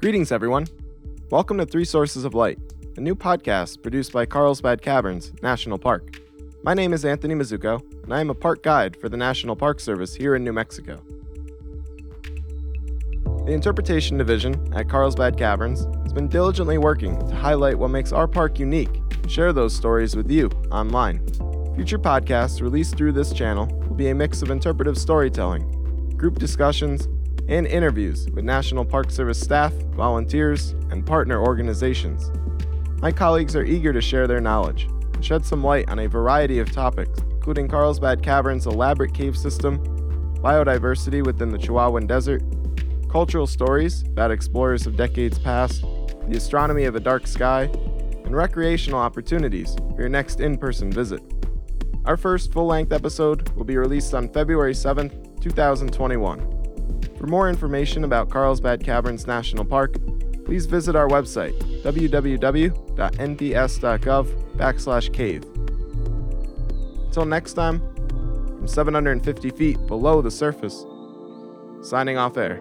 Greetings, everyone. Welcome to Three Sources of Light, a new podcast produced by Carlsbad Caverns National Park. My name is Anthony Mizuko, and I am a park guide for the National Park Service here in New Mexico. The Interpretation Division at Carlsbad Caverns has been diligently working to highlight what makes our park unique and share those stories with you online. Future podcasts released through this channel will be a mix of interpretive storytelling, group discussions, and interviews with National Park Service staff, volunteers, and partner organizations. My colleagues are eager to share their knowledge and shed some light on a variety of topics, including Carlsbad Caverns' elaborate cave system, biodiversity within the Chihuahuan Desert, cultural stories about explorers of decades past, the astronomy of a dark sky, and recreational opportunities for your next in person visit. Our first full length episode will be released on February 7th, 2021. For more information about Carlsbad Caverns National Park, please visit our website, www.nps.gov backslash cave. Until next time, from 750 feet below the surface, signing off air.